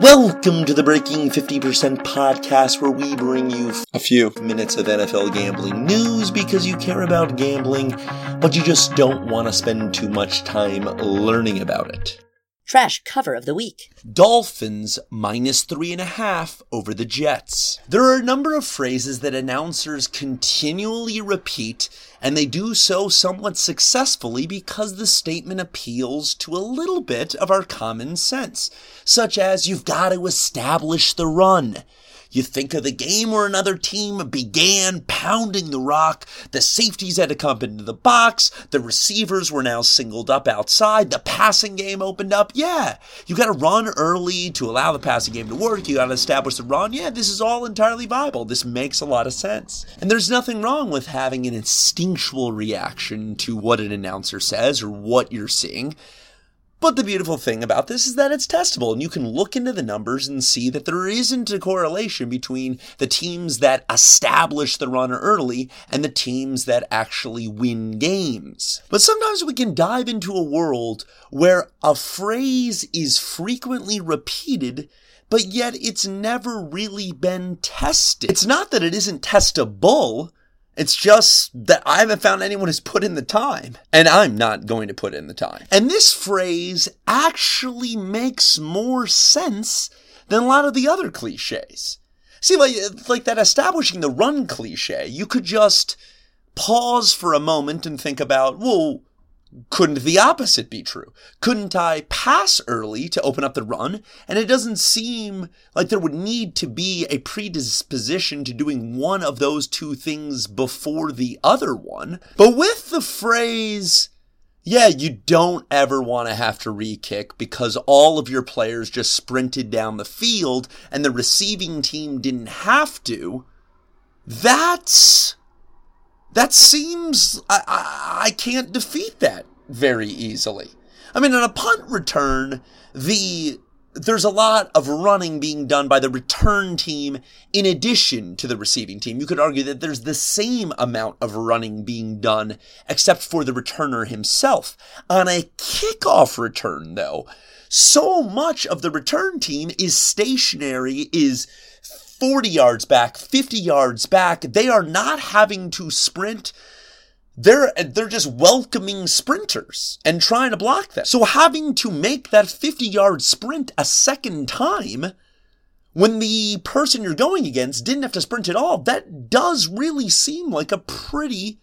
Welcome to the Breaking 50% podcast, where we bring you a few minutes of NFL gambling news because you care about gambling, but you just don't want to spend too much time learning about it. Trash cover of the week. Dolphins minus three and a half over the Jets. There are a number of phrases that announcers continually repeat, and they do so somewhat successfully because the statement appeals to a little bit of our common sense, such as you've got to establish the run. You think of the game where another team began pounding the rock, the safeties had to come into the box, the receivers were now singled up outside, the passing game opened up. Yeah, you got to run early to allow the passing game to work, you got to establish the run. Yeah, this is all entirely viable. This makes a lot of sense. And there's nothing wrong with having an instinctual reaction to what an announcer says or what you're seeing. But the beautiful thing about this is that it's testable and you can look into the numbers and see that there isn't a correlation between the teams that establish the runner early and the teams that actually win games. But sometimes we can dive into a world where a phrase is frequently repeated but yet it's never really been tested. It's not that it isn't testable, it's just that I haven't found anyone who's put in the time, and I'm not going to put in the time. And this phrase actually makes more sense than a lot of the other cliches. See, like, like that establishing the run cliche, you could just pause for a moment and think about, well, couldn't the opposite be true? Couldn't I pass early to open up the run? And it doesn't seem like there would need to be a predisposition to doing one of those two things before the other one. But with the phrase, yeah, you don't ever want to have to re kick because all of your players just sprinted down the field and the receiving team didn't have to. That's that seems I, I, I can't defeat that very easily. I mean, on a punt return, the there's a lot of running being done by the return team in addition to the receiving team. You could argue that there's the same amount of running being done except for the returner himself. On a kickoff return, though, so much of the return team is stationary, is 40 yards back, 50 yards back. They are not having to sprint. They're, they're just welcoming sprinters and trying to block them. So having to make that 50 yard sprint a second time when the person you're going against didn't have to sprint at all, that does really seem like a pretty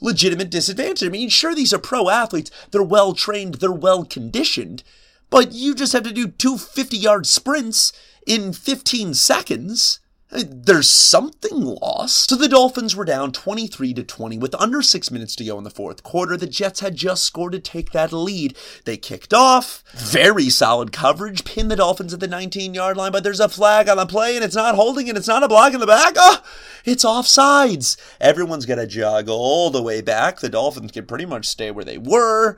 legitimate disadvantage. I mean, sure, these are pro athletes. They're well trained. They're well conditioned, but you just have to do two 50 yard sprints in 15 seconds. Uh, there's something lost. So the Dolphins were down 23 to 20 with under six minutes to go in the fourth quarter. The Jets had just scored to take that lead. They kicked off. Very solid coverage. Pinned the Dolphins at the 19 yard line, but there's a flag on the play and it's not holding and it's not a block in the back. Oh, it's offsides. Everyone's got to jog all the way back. The Dolphins can pretty much stay where they were.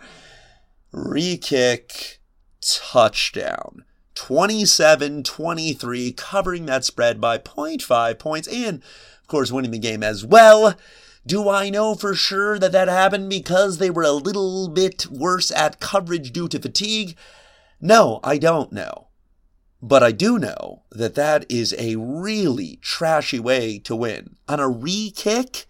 Re kick, touchdown. 27 23, covering that spread by 0.5 points, and of course, winning the game as well. Do I know for sure that that happened because they were a little bit worse at coverage due to fatigue? No, I don't know. But I do know that that is a really trashy way to win. On a re kick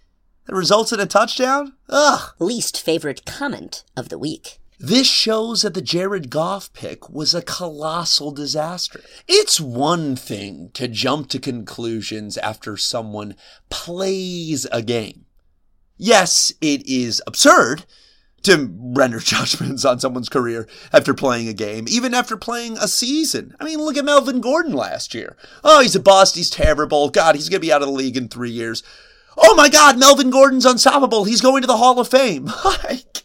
that results in a touchdown? Ugh. Least favorite comment of the week. This shows that the Jared Goff pick was a colossal disaster. It's one thing to jump to conclusions after someone plays a game. Yes, it is absurd to render judgments on someone's career after playing a game, even after playing a season. I mean, look at Melvin Gordon last year. Oh, he's a bust. He's terrible. God, he's going to be out of the league in three years. Oh my God, Melvin Gordon's unstoppable. He's going to the Hall of Fame. like,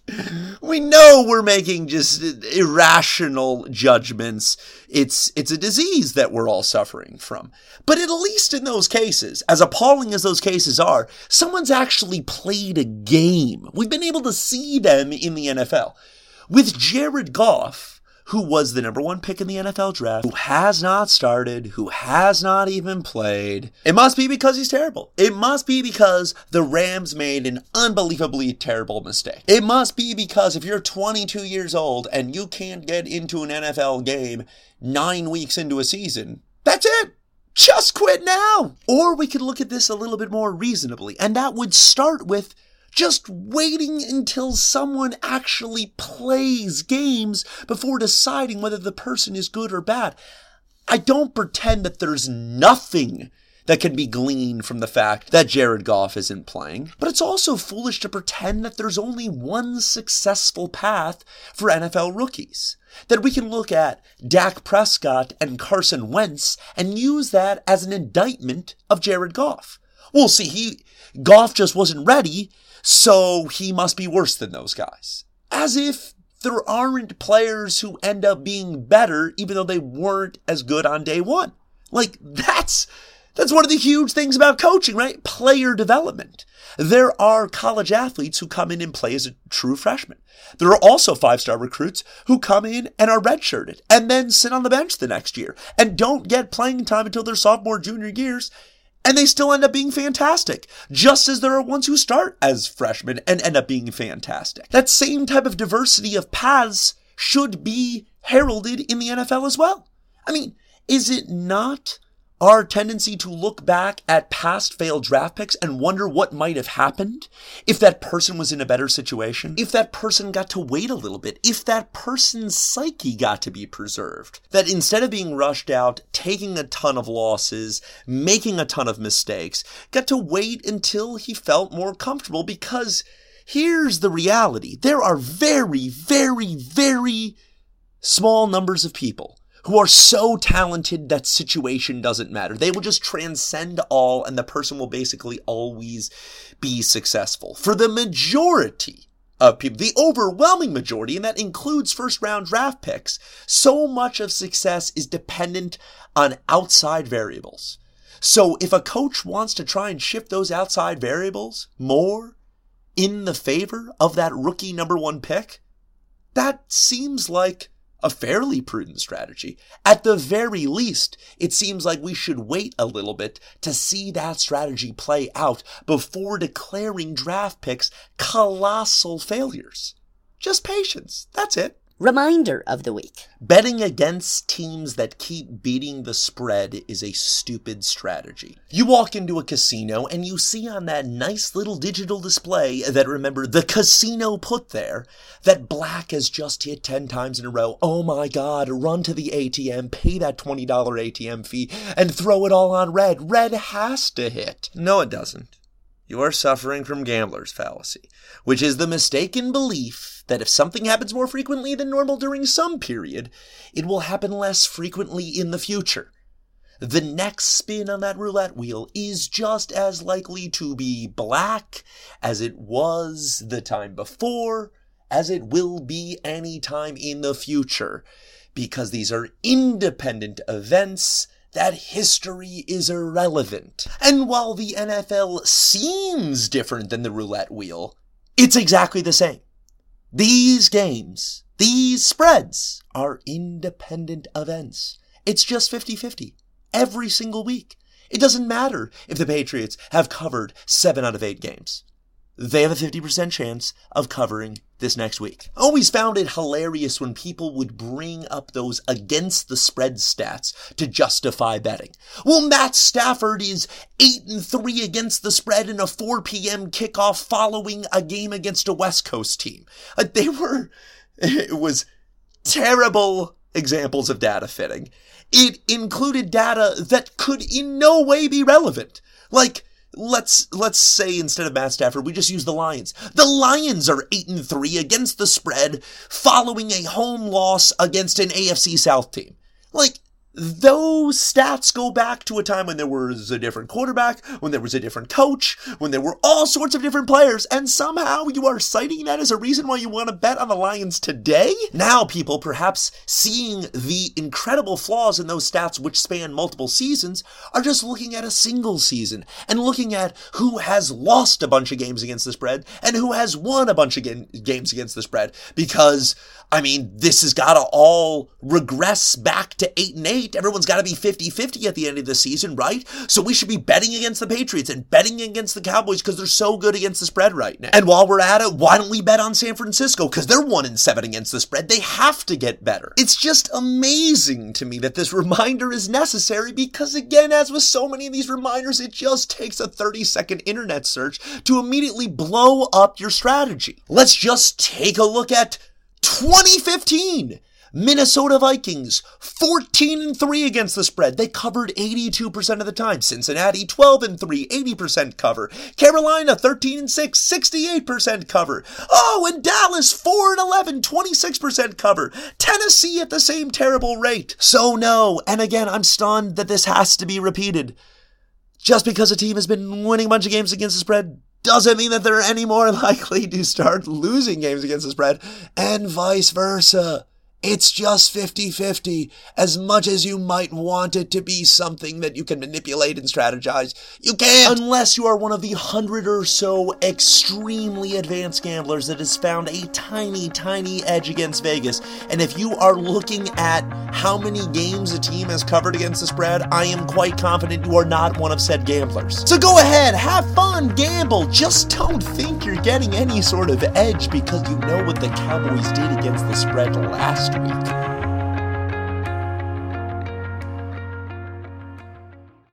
we know we're making just irrational judgments. It's, it's a disease that we're all suffering from. But at least in those cases, as appalling as those cases are, someone's actually played a game. We've been able to see them in the NFL. With Jared Goff, who was the number one pick in the NFL draft, who has not started, who has not even played. It must be because he's terrible. It must be because the Rams made an unbelievably terrible mistake. It must be because if you're 22 years old and you can't get into an NFL game nine weeks into a season, that's it. Just quit now. Or we could look at this a little bit more reasonably, and that would start with just waiting until someone actually plays games before deciding whether the person is good or bad. I don't pretend that there's nothing that can be gleaned from the fact that Jared Goff isn't playing, but it's also foolish to pretend that there's only one successful path for NFL rookies. That we can look at Dak Prescott and Carson Wentz and use that as an indictment of Jared Goff. We'll see, he Goff just wasn't ready, so he must be worse than those guys. As if there aren't players who end up being better even though they weren't as good on day one. Like, that's, that's one of the huge things about coaching, right? Player development. There are college athletes who come in and play as a true freshman. There are also five star recruits who come in and are redshirted and then sit on the bench the next year and don't get playing time until their sophomore, junior years and they still end up being fantastic, just as there are ones who start as freshmen and end up being fantastic. That same type of diversity of paths should be heralded in the NFL as well. I mean, is it not our tendency to look back at past failed draft picks and wonder what might have happened if that person was in a better situation, if that person got to wait a little bit, if that person's psyche got to be preserved. That instead of being rushed out, taking a ton of losses, making a ton of mistakes, got to wait until he felt more comfortable because here's the reality. There are very, very, very small numbers of people who are so talented that situation doesn't matter. They will just transcend all and the person will basically always be successful. For the majority of people, the overwhelming majority, and that includes first round draft picks, so much of success is dependent on outside variables. So if a coach wants to try and shift those outside variables more in the favor of that rookie number one pick, that seems like a fairly prudent strategy. At the very least, it seems like we should wait a little bit to see that strategy play out before declaring draft picks colossal failures. Just patience. That's it. Reminder of the week. Betting against teams that keep beating the spread is a stupid strategy. You walk into a casino and you see on that nice little digital display that remember the casino put there that black has just hit 10 times in a row. Oh my god, run to the ATM, pay that $20 ATM fee, and throw it all on red. Red has to hit. No, it doesn't. You are suffering from gambler's fallacy, which is the mistaken belief that if something happens more frequently than normal during some period, it will happen less frequently in the future. The next spin on that roulette wheel is just as likely to be black as it was the time before, as it will be any time in the future, because these are independent events that history is irrelevant. And while the NFL seems different than the roulette wheel, it's exactly the same. These games, these spreads are independent events. It's just 50 50 every single week. It doesn't matter if the Patriots have covered seven out of eight games they have a 50% chance of covering this next week. Always found it hilarious when people would bring up those against the spread stats to justify betting. Well, Matt Stafford is 8 and 3 against the spread in a 4 p.m. kickoff following a game against a West Coast team. Uh, they were, it was terrible examples of data fitting. It included data that could in no way be relevant. Like, let's let's say instead of Matt Stafford, we just use the Lions. The Lions are eight and three against the spread, following a home loss against an AFC South team. Like those stats go back to a time when there was a different quarterback, when there was a different coach, when there were all sorts of different players, and somehow you are citing that as a reason why you want to bet on the Lions today? Now, people, perhaps seeing the incredible flaws in those stats which span multiple seasons, are just looking at a single season and looking at who has lost a bunch of games against the spread and who has won a bunch of games against the spread because I mean, this has got to all regress back to 8 and 8. Everyone's got to be 50 50 at the end of the season, right? So we should be betting against the Patriots and betting against the Cowboys because they're so good against the spread right now. And while we're at it, why don't we bet on San Francisco? Because they're 1 and 7 against the spread. They have to get better. It's just amazing to me that this reminder is necessary because, again, as with so many of these reminders, it just takes a 30 second internet search to immediately blow up your strategy. Let's just take a look at 2015. Minnesota Vikings, 14 and 3 against the spread. They covered 82% of the time. Cincinnati, 12 and 3, 80% cover. Carolina, 13 and 6, 68% cover. Oh, and Dallas, 4 and 11, 26% cover. Tennessee at the same terrible rate. So, no, and again, I'm stunned that this has to be repeated. Just because a team has been winning a bunch of games against the spread doesn't mean that they're any more likely to start losing games against the spread, and vice versa. It's just 50 50. As much as you might want it to be something that you can manipulate and strategize, you can't unless you are one of the hundred or so extremely advanced gamblers that has found a tiny, tiny edge against Vegas. And if you are looking at how many games a team has covered against the spread, I am quite confident you are not one of said gamblers. So go ahead, have fun, gamble. Just don't think you're getting any sort of edge because you know what the Cowboys did against the spread last week.